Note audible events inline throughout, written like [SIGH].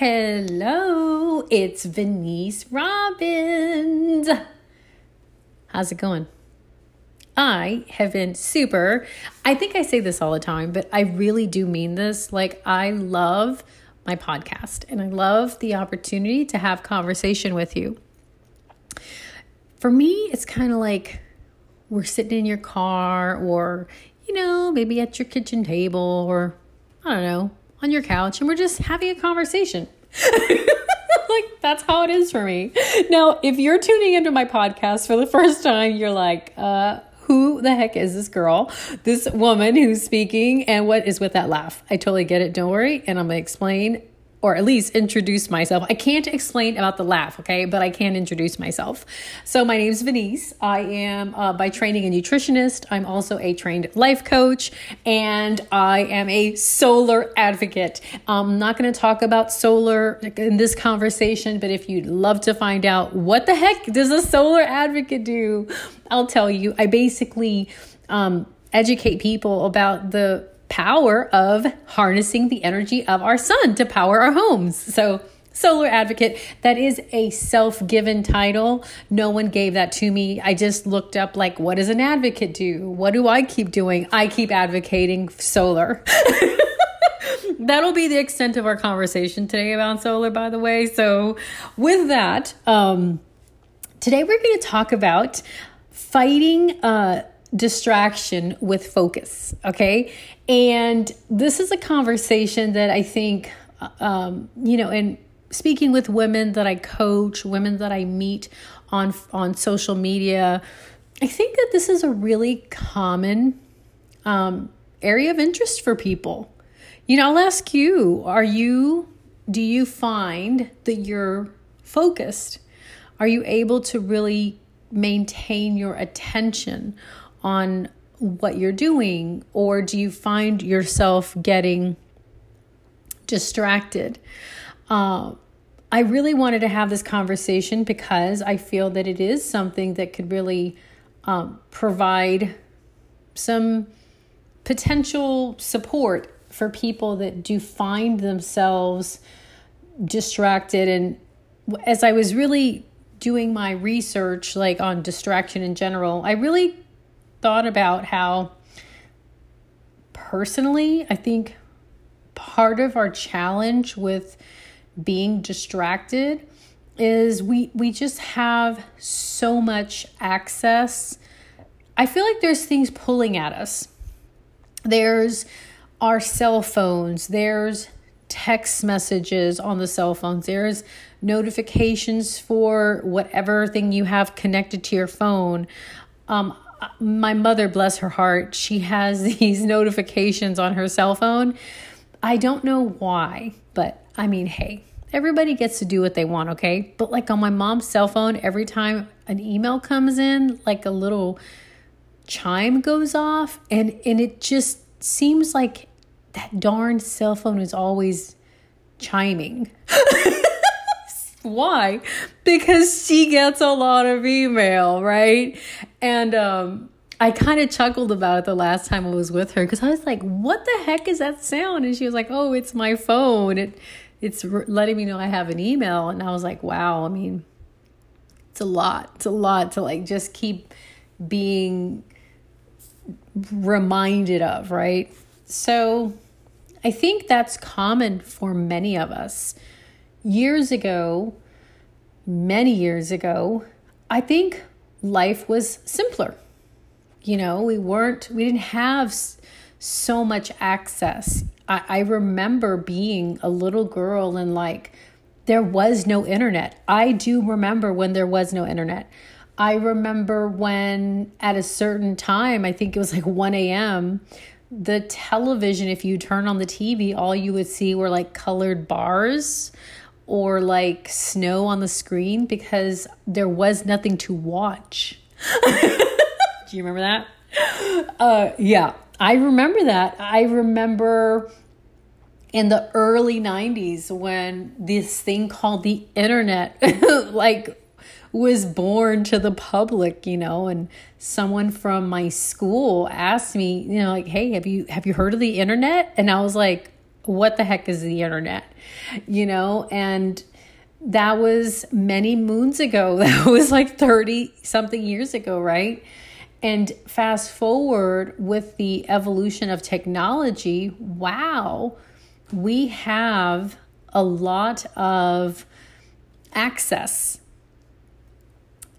Hello, it's Venice Robbins. How's it going? I have been super. I think I say this all the time, but I really do mean this. Like, I love my podcast and I love the opportunity to have conversation with you. For me, it's kind of like we're sitting in your car or, you know, maybe at your kitchen table or, I don't know, on your couch and we're just having a conversation. [LAUGHS] like that's how it is for me. Now, if you're tuning into my podcast for the first time, you're like, uh, who the heck is this girl, this woman who's speaking, and what is with that laugh? I totally get it. Don't worry. And I'm going to explain or at least introduce myself. I can't explain about the laugh, okay, but I can introduce myself. So, my name is Venice. I am uh, by training a nutritionist. I'm also a trained life coach, and I am a solar advocate. I'm not going to talk about solar in this conversation, but if you'd love to find out what the heck does a solar advocate do, I'll tell you. I basically um, educate people about the power of harnessing the energy of our sun to power our homes. So, solar advocate, that is a self given title. No one gave that to me. I just looked up, like, what does an advocate do? What do I keep doing? I keep advocating solar. [LAUGHS] That'll be the extent of our conversation today about solar, by the way. So, with that, um, today we're going to talk about fighting uh, distraction with focus. Okay. And this is a conversation that I think, um, you know, and speaking with women that I coach, women that I meet on on social media, I think that this is a really common um, area of interest for people. You know, I'll ask you: Are you? Do you find that you're focused? Are you able to really maintain your attention on what you're doing, or do you find yourself getting distracted? Uh, I really wanted to have this conversation because I feel that it is something that could really um, provide some potential support for people that do find themselves distracted. And as I was really doing my research, like on distraction in general, I really thought about how personally, I think part of our challenge with being distracted is we we just have so much access. I feel like there's things pulling at us. There's our cell phones, there's text messages on the cell phones, there's notifications for whatever thing you have connected to your phone. Um, my mother, bless her heart, she has [LAUGHS] these notifications on her cell phone. I don't know why, but I mean, hey, everybody gets to do what they want, okay? But like on my mom's cell phone, every time an email comes in, like a little chime goes off, and and it just seems like that darn cell phone is always chiming. [LAUGHS] Why? Because she gets a lot of email, right? And um, I kind of chuckled about it the last time I was with her because I was like, "What the heck is that sound?" And she was like, "Oh, it's my phone. It it's letting me know I have an email." And I was like, "Wow. I mean, it's a lot. It's a lot to like just keep being reminded of, right?" So, I think that's common for many of us years ago, many years ago, I think life was simpler. You know, we weren't, we didn't have so much access. I, I remember being a little girl and like, there was no internet. I do remember when there was no internet. I remember when at a certain time, I think it was like 1 a.m., the television, if you turn on the TV, all you would see were like colored bars or like snow on the screen because there was nothing to watch. [LAUGHS] Do you remember that? Uh, yeah, I remember that. I remember in the early 90s when this thing called the internet [LAUGHS] like was born to the public you know and someone from my school asked me you know like hey have you have you heard of the internet and i was like what the heck is the internet? You know, and that was many moons ago. [LAUGHS] That was like 30 something years ago, right? And fast forward with the evolution of technology, wow, we have a lot of access.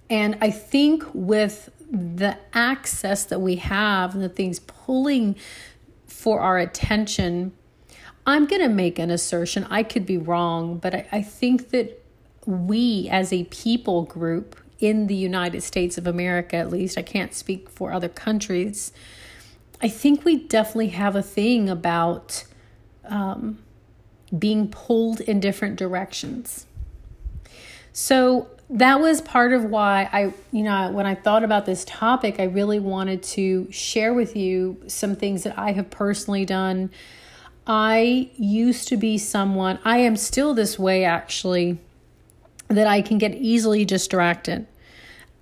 And I think with the access that we have and the things pulling for our attention, I'm going to make an assertion. I could be wrong, but I, I think that we as a people group in the United States of America, at least, I can't speak for other countries. I think we definitely have a thing about um, being pulled in different directions. So that was part of why I, you know, when I thought about this topic, I really wanted to share with you some things that I have personally done. I used to be someone, I am still this way actually, that I can get easily distracted.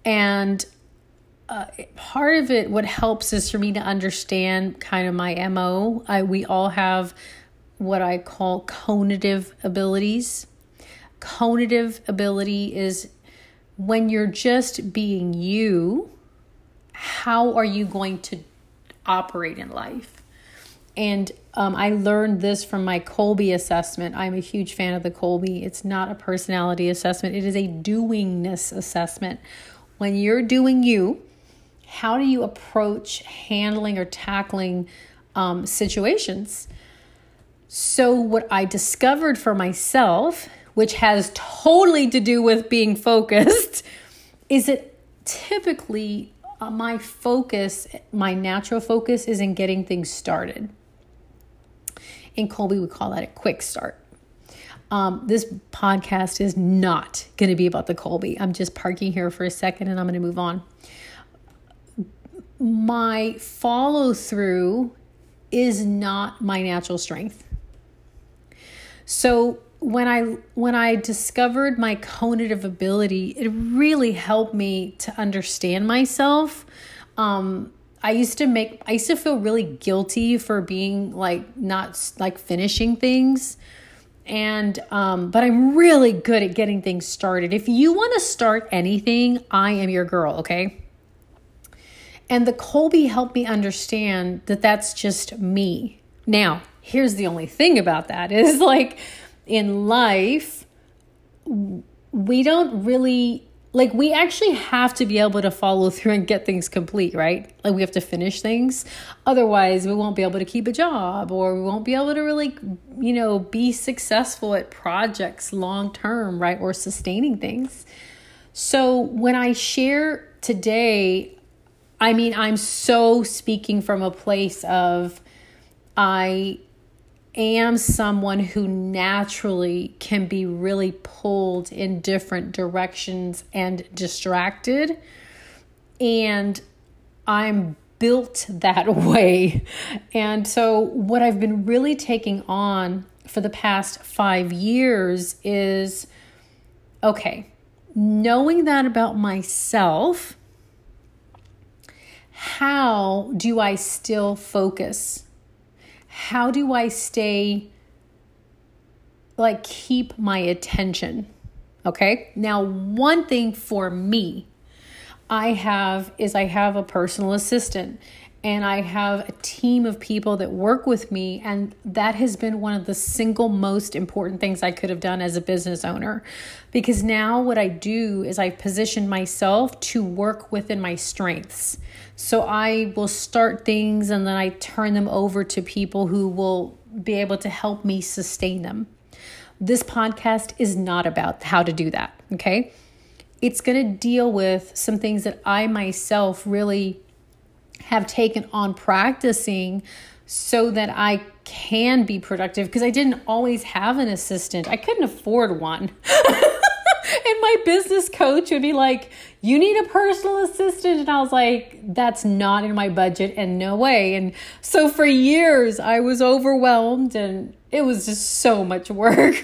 And uh, part of it, what helps is for me to understand kind of my MO. I, we all have what I call conative abilities. Conative ability is when you're just being you, how are you going to operate in life? And um, I learned this from my Kolbe assessment. I'm a huge fan of the Kolbe. It's not a personality assessment, it is a doingness assessment. When you're doing you, how do you approach handling or tackling um, situations? So, what I discovered for myself, which has totally to do with being focused, [LAUGHS] is that typically uh, my focus, my natural focus, is in getting things started. In Kolbe, we call that a quick start. Um, this podcast is not going to be about the Kolbe. I'm just parking here for a second and I'm going to move on. My follow through is not my natural strength. So when I when I discovered my conative ability, it really helped me to understand myself. Um, I used to make I used to feel really guilty for being like not like finishing things. And um, but I'm really good at getting things started. If you want to start anything, I am your girl, okay? And the Kolbe helped me understand that that's just me. Now, here's the only thing about that is [LAUGHS] like in life we don't really like we actually have to be able to follow through and get things complete right? Like we have to finish things. Otherwise we won't be able to keep a job or we won't be able to really you know be successful at projects long term right or sustaining things. So when i share today i mean i'm so speaking from a place of i am someone who naturally can be really pulled in different directions and distracted. And I'm built that [LAUGHS] way. And so, what I've been really taking on for the past five years is okay, knowing that about myself, how do I still focus? How do I stay, like, keep my attention? Okay. Now, one thing for me, I have is I have a personal assistant and I have a team of people that work with me. And that has been one of the single most important things I could have done as a business owner. Because now what I do is I position myself to work within my strengths. So I will start things and then I turn them over to people who will be able to help me sustain them. This podcast is not about how to do that, okay? It's going to deal with some things that I myself really have taken on practicing so that I can be productive because I didn't always have an assistant. I couldn't afford one. [LAUGHS] and my business coach would be like, You need a personal assistant. And I was like, That's not in my budget and no way. And so for years, I was overwhelmed and it was just so much work.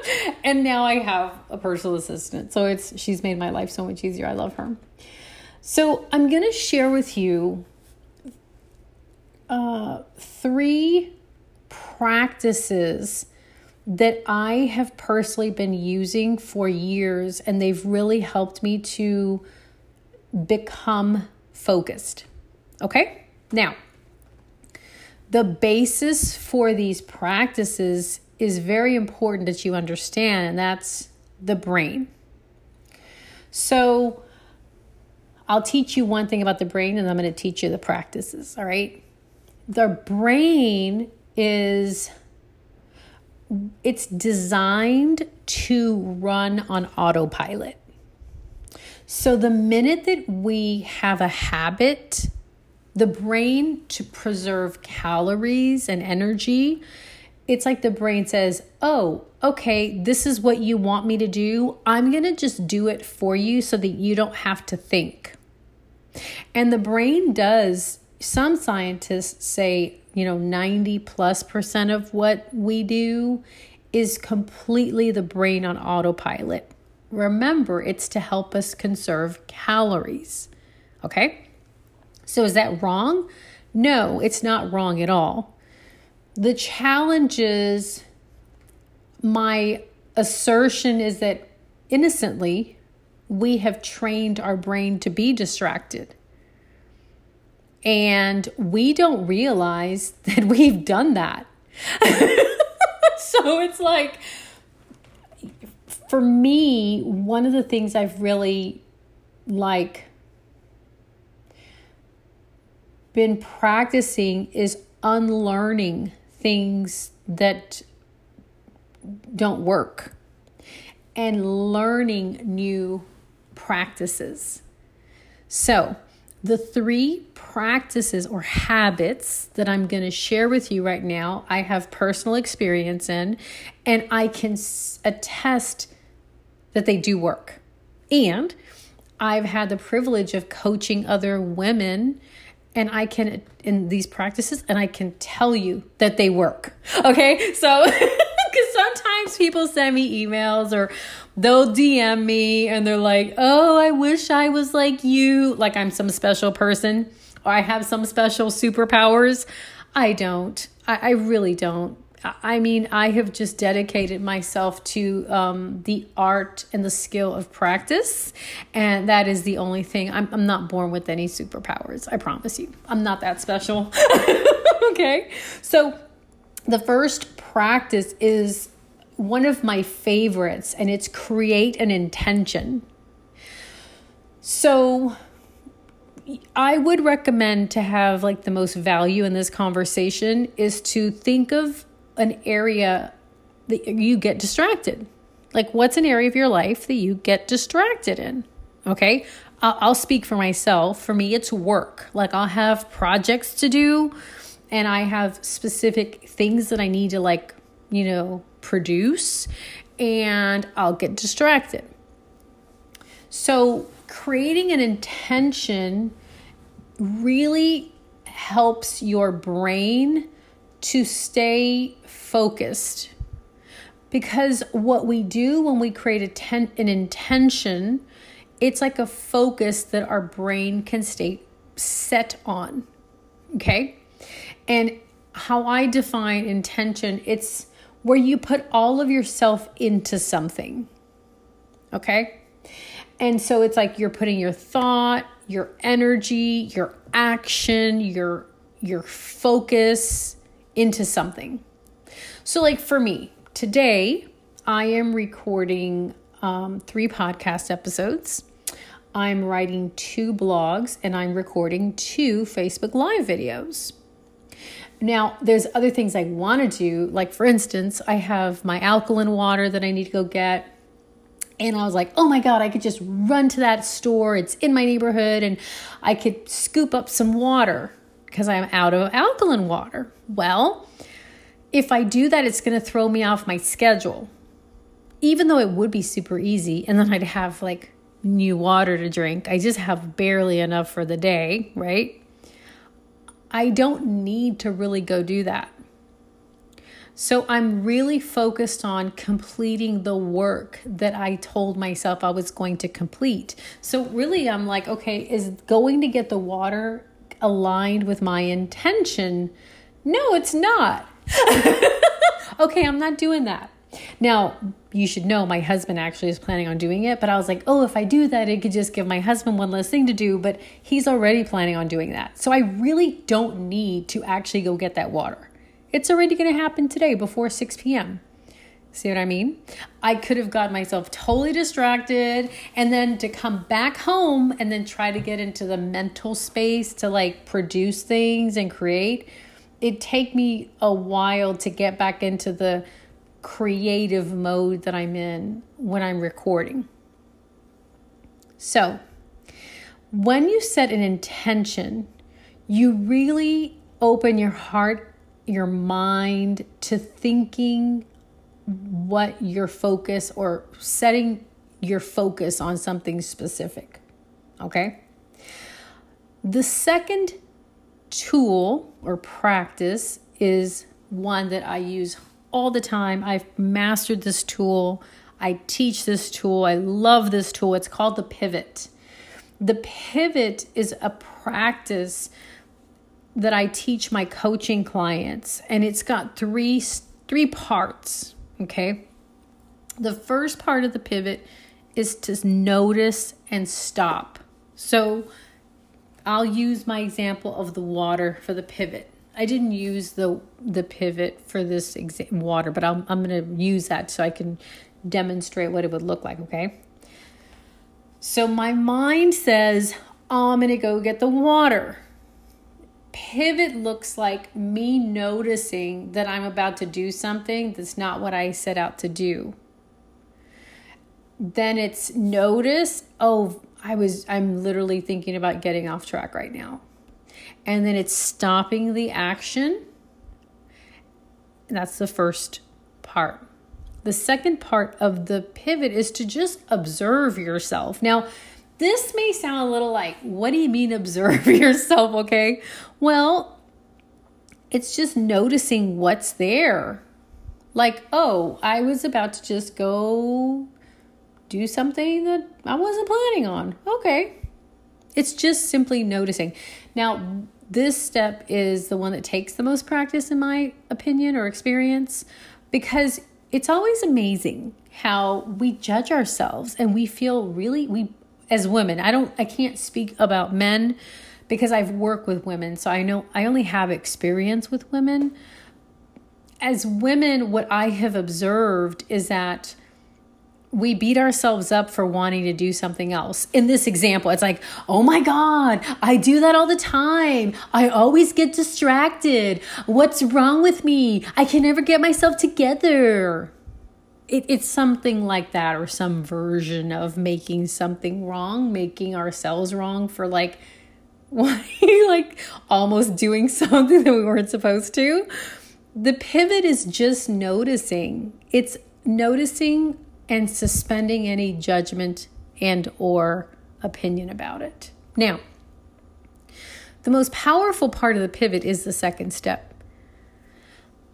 [LAUGHS] and now I have a personal assistant. So it's she's made my life so much easier. I love her. So I'm going to share with you uh, three practices that I have personally been using for years, and they've really helped me to become focused. Okay? Now, the basis for these practices is very important that you understand, and that's the brain. So, I'll teach you one thing about the brain, and I'm going to teach you the practices. All right? The brain is it's designed to run on autopilot. So the minute that we have a habit, the brain to preserve calories and energy, it's like the brain says, Oh, okay, this is what you want me to do. I'm going to just do it for you so that you don't have to think. And the brain does, some scientists say, you know, 90 plus percent of what we do is completely the brain on autopilot. Remember, it's to help us conserve calories. Okay? So is that wrong? No, it's not wrong at all. The challenge is my assertion is that innocently we have trained our brain to be distracted. And we don't realize [LAUGHS] that we've done that. [LAUGHS] so it's like, for me, one of the things I've really like been practicing is unlearning things that don't work and learning new practices. So, the three practices or habits that I'm going to share with you right now, I have personal experience in, and I can attest that they do work. And I've had the privilege of coaching other women and I can in these practices and I can tell you that they work. [LAUGHS] Okay? So [LAUGHS] cuz sometimes people send me emails or they'll DM me and they're like, "Oh, I wish I was like you, like I'm some special person or I have some special superpowers." I don't. I, I really don't. I mean, I have just dedicated myself to um, the art and the skill of practice. And that is the only thing. I'm, I'm not born with any superpowers. I promise you. I'm not that special. [LAUGHS] okay. So, the first practice is one of my favorites, and it's create an intention. So, I would recommend to have like the most value in this conversation is to think of an area that you get distracted. Like, what's an area of your life that you get distracted in? Okay. I'll, speak for myself. For me, it's work. Like, I'll have projects to do and I have specific things that I need to, like, you know, produce, and I'll get distracted. So, creating an intention really helps your brain to stay focused. Because what we do when we create a ten- an intention, it's like a focus that our brain can stay set on. Okay? And how I define intention, it's where you put all of yourself into something. Okay? And so it's like you're putting your thought, your energy, your action, your your focus into something. So, like for me, today I am recording um, three podcast episodes. I'm writing two blogs and I'm recording two Facebook Live videos. Now, there's other things I want to do. Like, for instance, I have my alkaline water that I need to go get. And I was like, oh my God, I could just run to that store. It's in my neighborhood and I could scoop up some water because I'm out of alkaline water. Well, if I do that, it's going to throw me off my schedule. Even though it would be super easy, and then I'd have like new water to drink, I just have barely enough for the day, right? I don't need to really go do that. So I'm really focused on completing the work that I told myself I was going to complete. So really, I'm like, okay, is going to get the water aligned with my intention? No, it's not. [LAUGHS] okay, I'm not doing that. Now, you should know my husband actually is planning on doing it, but I was like, oh, if I do that, it could just give my husband one less thing to do, but he's already planning on doing that. So I really don't need to actually go get that water. It's already going to happen today before 6 p.m. See what I mean? I could have got myself totally distracted and then to come back home and then try to get into the mental space to like produce things and create. It'd take me a while to get back into the creative mode that I'm in when I'm recording. So, when you set an intention, you really open your heart, your mind to thinking what your focus or setting your focus on something specific. Okay? The second tool or practice is one that I use all the time. I've mastered this tool. I teach this tool. I love this tool. It's called the pivot. The pivot is a practice that I teach my coaching clients and it's got three three parts, okay? The first part of the pivot is to notice and stop. So I'll use my example of the water for the pivot. I didn't use the the pivot for this exa- water, but I'm I'm going to use that so I can demonstrate what it would look like, okay? So my mind says, oh, I'm going to go get the water. Pivot looks like me noticing that I'm about to do something that's not what I set out to do. Then it's notice, oh, I was I'm literally thinking about getting off track right now and then it's stopping the action. That's the first part. The second part of the pivot is to just observe yourself. Now, this may sound a little like, what do you mean observe [LAUGHS] yourself? Okay. Well, it's just noticing what's there. Like, oh, I was about to just go do something that I wasn't planning on. Okay. It's just simply noticing. Now, this step is the one that takes the most practice, in my opinion or experience, because it's always amazing how we judge ourselves and we feel really, we, as women, I don't, I can't speak about men because I've worked with women, so I know I only have experience with women. As women, what I have observed is that we beat ourselves up for wanting to do something else. In this example, it's like, oh my God, I do that all the time. I always get distracted. What's wrong with me? I can never get myself together. It, it's something like that, or some version of making something wrong, making ourselves wrong for like, why, [LAUGHS] like almost doing something that we weren't supposed to. The pivot is just noticing. It's noticing and suspending any judgment and or opinion about it. Now, the most powerful part of the pivot is the second step.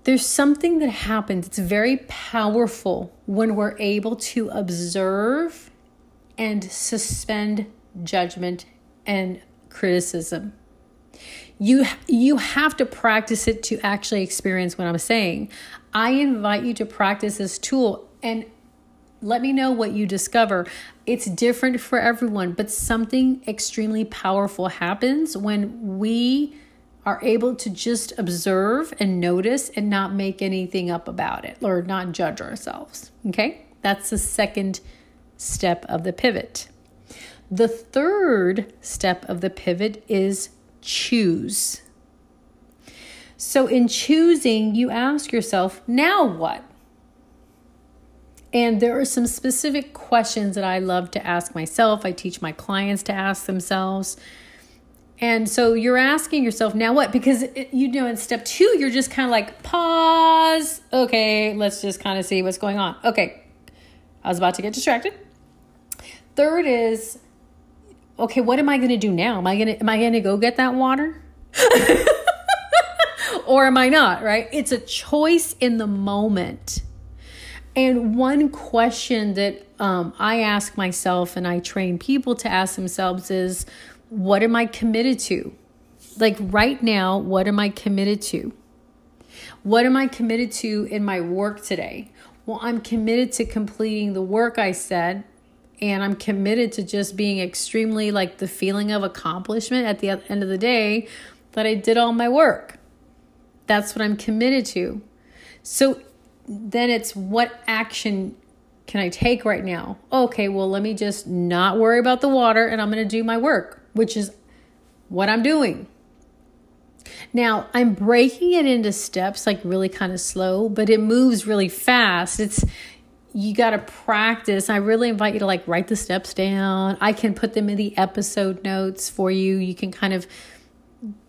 There's something that happens, it's very powerful when we're able to observe and suspend judgment and criticism. You you have to practice it to actually experience what I'm saying. I invite you to practice this tool and let me know what you discover. It's different for everyone, but something extremely powerful happens when we are able to just observe and notice and not make anything up about it or not judge ourselves. Okay? That's the second step of the pivot. The third step of the pivot is choose. So, in choosing, you ask yourself, now what? And there are some specific questions that I love to ask myself. I teach my clients to ask themselves. And so you're asking yourself, now what? Because it, you know, in step two, you're just kind of like, pause. Okay, let's just kind of see what's going on. Okay, I was about to get distracted. Third is, okay, what am I going to do now? Am I going to am I going to go get that water? [LAUGHS] or am I not, right? It's a choice in the moment. And one question that um, I ask myself and I train people to ask themselves is what am I committed to? Like right now, what am I committed to? What am I committed to in my work today? Well, I'm committed to completing the work I said, and I'm committed to just being extremely like the feeling of accomplishment at the end of the day that I did all my work. That's what I'm committed to. So then it's what action can I take right now? Okay, well, let me just not worry about the water and I'm going to do my work, which is what I'm doing. Now, I'm breaking it into steps like really kind of slow, but it moves really fast. It's you got to practice. I really invite you to like write the steps down. I can put them in the episode notes for you. You can kind of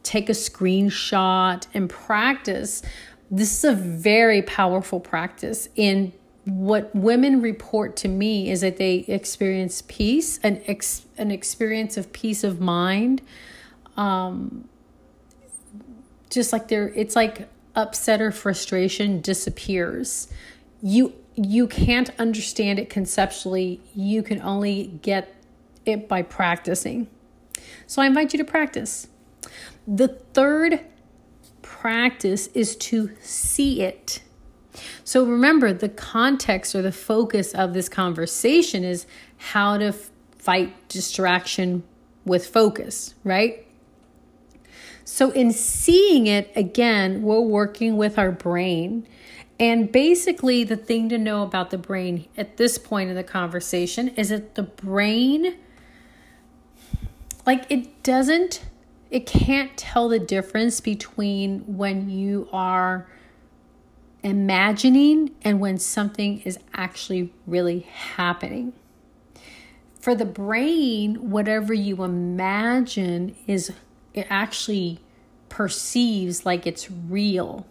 take a screenshot and practice. This is a very powerful practice in what women report to me is that they experience peace, an ex, an experience of peace of mind. Um, just like they're, it's like upset or frustration disappears. You you can't understand it conceptually. You can only get it by practicing. So I invite you to practice. The third practice is to see it. So remember, the context or the focus of this conversation is how to fight distraction with focus, right? So, in seeing it, again, we're working with our brain. And basically, the thing to know about the brain at this point in the conversation is that the brain, like, it doesn't, it can't tell the difference between when you are imagining and when something is actually really happening. For the brain, whatever you imagine is it actually perceives like it's real.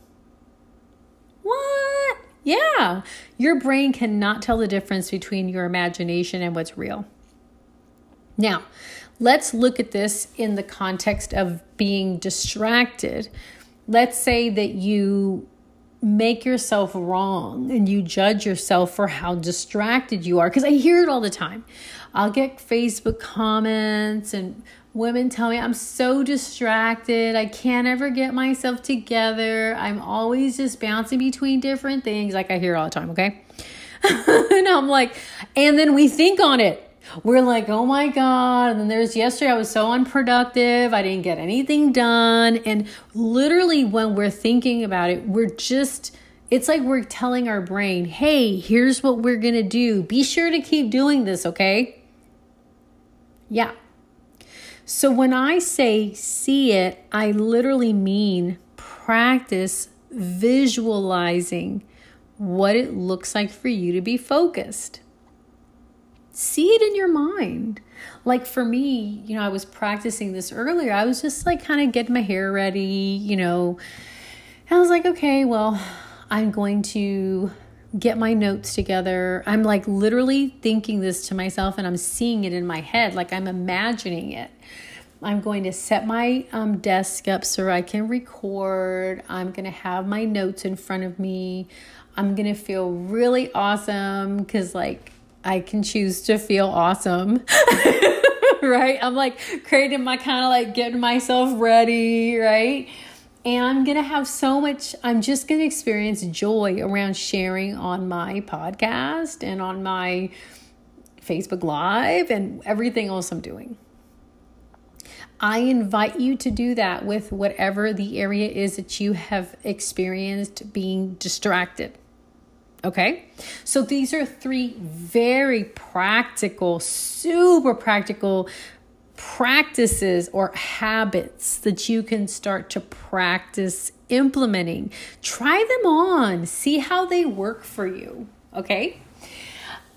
What? Yeah. Your brain cannot tell the difference between your imagination and what's real. Now, let's look at this in the context of being distracted. Let's say that you make yourself wrong and you judge yourself for how distracted you are because I hear it all the time. I'll get Facebook comments and women tell me I'm so distracted. I can't ever get myself together. I'm always just bouncing between different things like I hear all the time, okay? [LAUGHS] and I'm like and then we think on it we're like, oh my God. And then there's yesterday, I was so unproductive. I didn't get anything done. And literally, when we're thinking about it, we're just, it's like we're telling our brain, hey, here's what we're going to do. Be sure to keep doing this, okay? Yeah. So when I say see it, I literally mean practice visualizing what it looks like for you to be focused see it in your mind. Like for me, you know, I was practicing this earlier. I was just like kind of getting my hair ready, you know. And I was like, okay, well, I'm going to get my notes together. I'm like literally thinking this to myself and I'm seeing it in my head, like I'm imagining it. I'm going to set my um, desk up so I can record. I'm going to have my notes in front of me. I'm going to feel really awesome because, like, I can choose to feel awesome. [LAUGHS] right? I'm like creating my kind of like getting myself ready, right? And I'm going to have so much, I'm just going to experience joy around sharing on my podcast and on my Facebook Live and everything else I'm doing. I invite you to do that with whatever the area is that you have experienced being distracted. Okay, so these are three very practical, super practical practices or habits that you can start to practice implementing. Try them on, see how they work for you. Okay,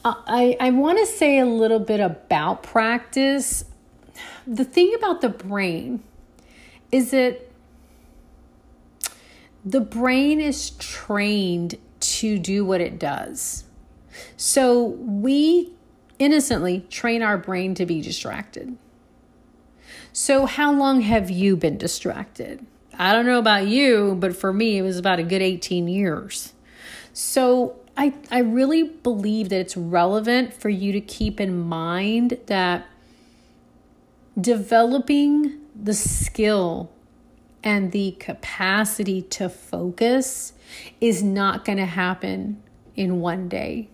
uh, I, I want to say a little bit about practice. The thing about the brain is that the brain is trained to do what it does. So we innocently train our brain to be distracted. So, how long have you been distracted? I don't know about you, but for me, it was about a good 18 years. So, I, I really believe that it's relevant for you to keep in mind that developing the skill and the capacity to focus is not going to happen in one day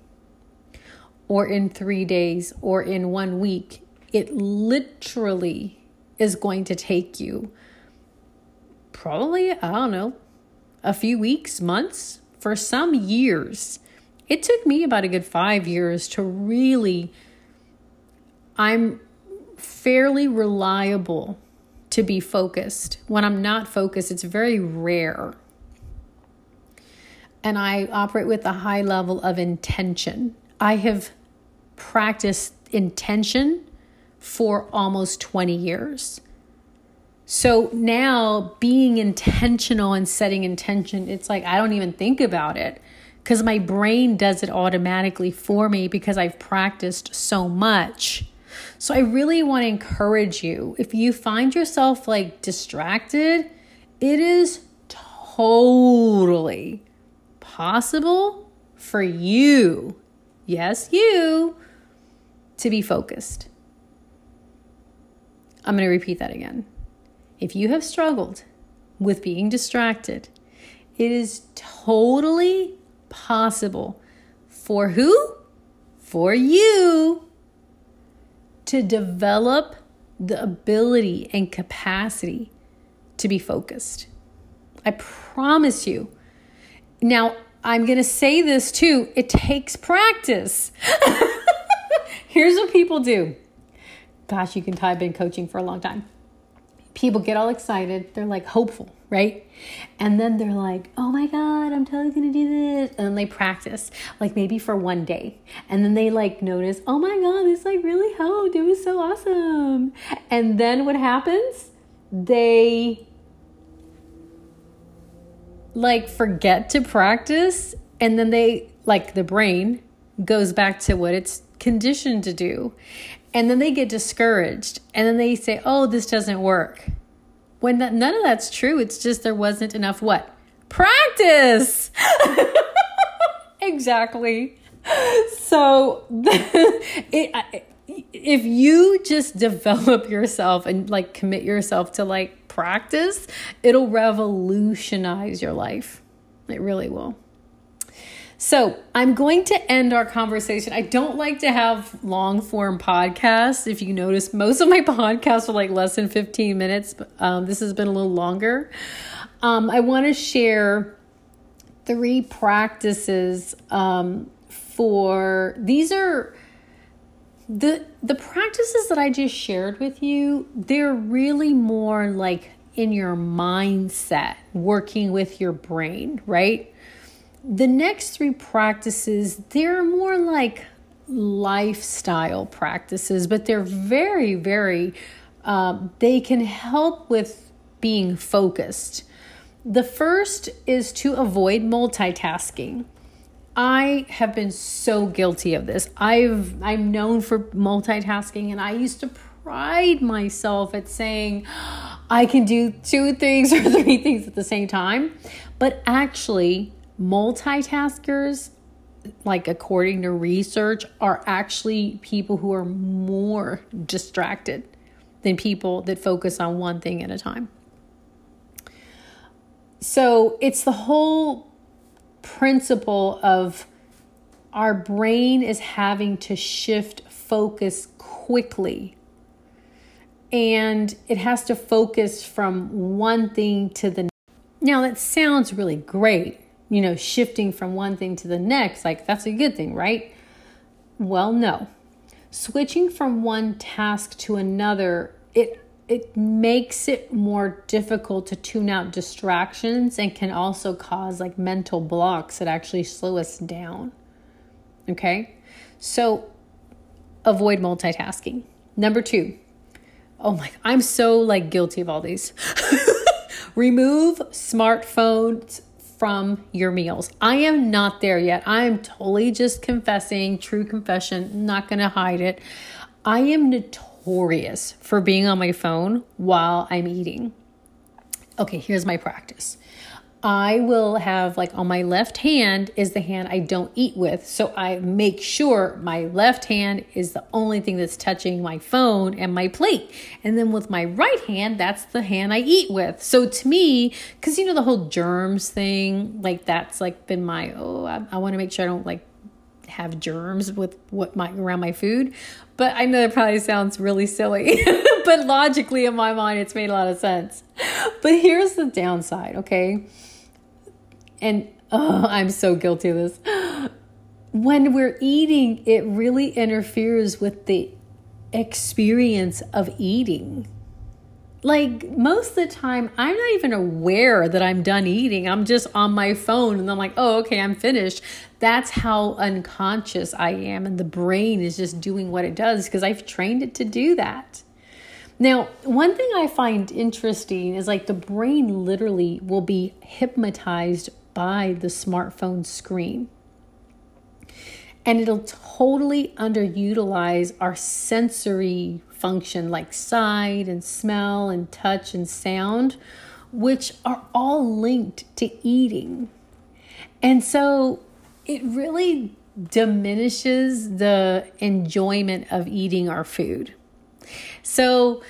or in three days or in one week. It literally is going to take you probably, I don't know, a few weeks, months, for some years. It took me about a good five years to really, I'm fairly reliable to be focused. When I'm not focused, it's very rare. And I operate with a high level of intention. I have practiced intention for almost 20 years. So now being intentional and setting intention, it's like I don't even think about it because my brain does it automatically for me because I've practiced so much. So I really want to encourage you if you find yourself like distracted, it is totally possible for you, yes, you, to be focused. I'm going to repeat that again. If you have struggled with being distracted, it is totally possible for who? For you to develop the ability and capacity to be focused. I promise you. Now, I'm going to say this too it takes practice. [LAUGHS] Here's what people do. Gosh, you can type in coaching for a long time. People get all excited. They're like hopeful, right? And then they're like, oh my God, I'm totally gonna do this. And then they practice, like maybe for one day. And then they like notice, oh my God, this like really helped. It was so awesome. And then what happens? They like forget to practice and then they like the brain goes back to what it's conditioned to do. And then they get discouraged and then they say, oh, this doesn't work. When that, none of that's true, it's just there wasn't enough what? Practice! [LAUGHS] exactly. So [LAUGHS] it, if you just develop yourself and like commit yourself to like practice, it'll revolutionize your life. It really will. So I'm going to end our conversation. I don't like to have long form podcasts. If you notice, most of my [LAUGHS] podcasts are like less than 15 minutes. But, um, this has been a little longer. Um, I want to share three practices um, for these are the the practices that I just shared with you. They're really more like in your mindset, working with your brain, right? the next three practices, they're more like lifestyle practices, but they're very, very, um, they can help with being focused. The first is to avoid multitasking. I have been so guilty of this. I've I'm known for multitasking and I used to pride myself at saying I can do two things [LAUGHS] or three things at the same time. But actually, multitaskers like according to research are actually people who are more distracted than people that focus on one thing at a time so it's the whole principle of our brain is having to shift focus quickly and it has to focus from one thing to the next. now that sounds really great you know, shifting from one thing to the next, like that's a good thing, right? Well, no. Switching from one task to another, it it makes it more difficult to tune out distractions and can also cause like mental blocks that actually slow us down. Okay? So avoid multitasking. Number 2. Oh my I'm so like guilty of all these. [LAUGHS] Remove smartphones from your meals. I am not there yet. I am totally just confessing, true confession, not going to hide it. I am notorious for being on my phone while I'm eating. Okay, here's my practice. I will have like on my left hand is the hand I don't eat with. So I make sure my left hand is the only thing that's touching my phone and my plate. And then with my right hand, that's the hand I eat with. So to me, because you know the whole germs thing, like that's like been my, oh, I, I want to make sure I don't like have germs with what my around my food. But I know that probably sounds really silly, [LAUGHS] but logically in my mind, it's made a lot of sense. But here's the downside, okay? and oh, I'm so guilty of this. When we're eating, it really interferes with the experience of eating. Like most of the time, I'm not even aware that I'm done eating. I'm just on my phone and I'm like, oh, okay, I'm finished. That's how unconscious I am. And the brain is just doing what it does because I've trained it to do that. Now, one thing I find interesting is like the brain literally will be hypnotized by the smartphone screen. And it'll totally underutilize our sensory function like sight and smell and touch and sound, which are all linked to eating. And so it really diminishes the enjoyment of eating our food. So,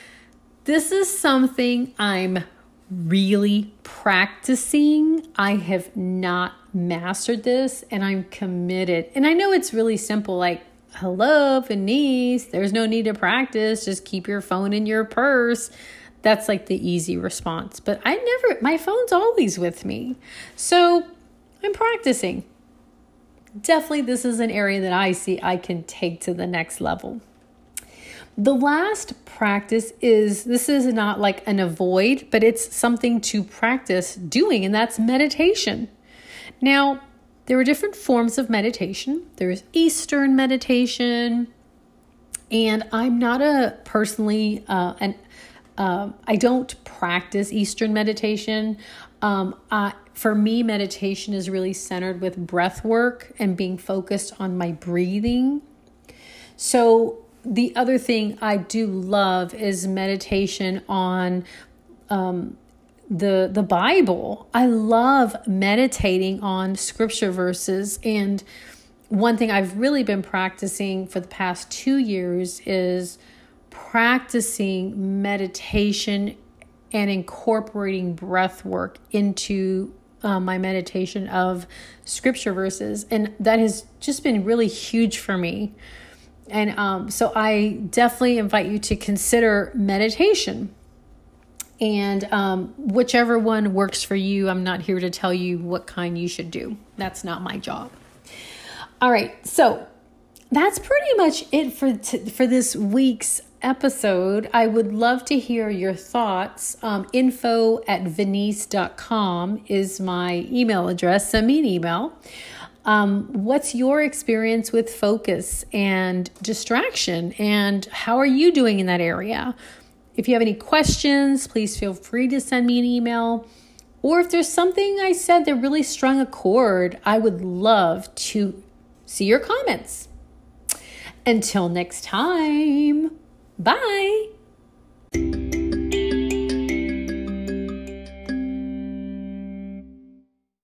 this is something I'm really practicing. I have not mastered this and I'm committed. And I know it's really simple like, hello, Venice, there's no need to practice. Just keep your phone in your purse. That's like the easy response. But I never, my phone's always with me. So I'm practicing. Definitely, this is an area that I see I can take to the next level. The last practice is this is not like an avoid, but it's something to practice doing, and that's meditation. Now, there are different forms of meditation. There's Eastern meditation, and I'm not a personally uh, an uh, I don't practice Eastern meditation. Um, I, for me, meditation is really centered with breath work and being focused on my breathing. So the other thing I do love is meditation on um, the the Bible. I love meditating on scripture verses and one thing I've really been practicing for the past 2 years is practicing meditation and incorporating breath work into uh, my meditation of scripture verses and that has just been really huge for me and um, so I definitely invite you to consider meditation. And um, whichever one works for you, I'm not here to tell you what kind you should do. That's not my job. All right, so that's pretty much it for t- for this week's episode. I would love to hear your thoughts. Um, info at venice.com is my email address. Send me an email. Um, what's your experience with focus and distraction, and how are you doing in that area? If you have any questions, please feel free to send me an email. Or if there's something I said that really strung a chord, I would love to see your comments. Until next time, bye.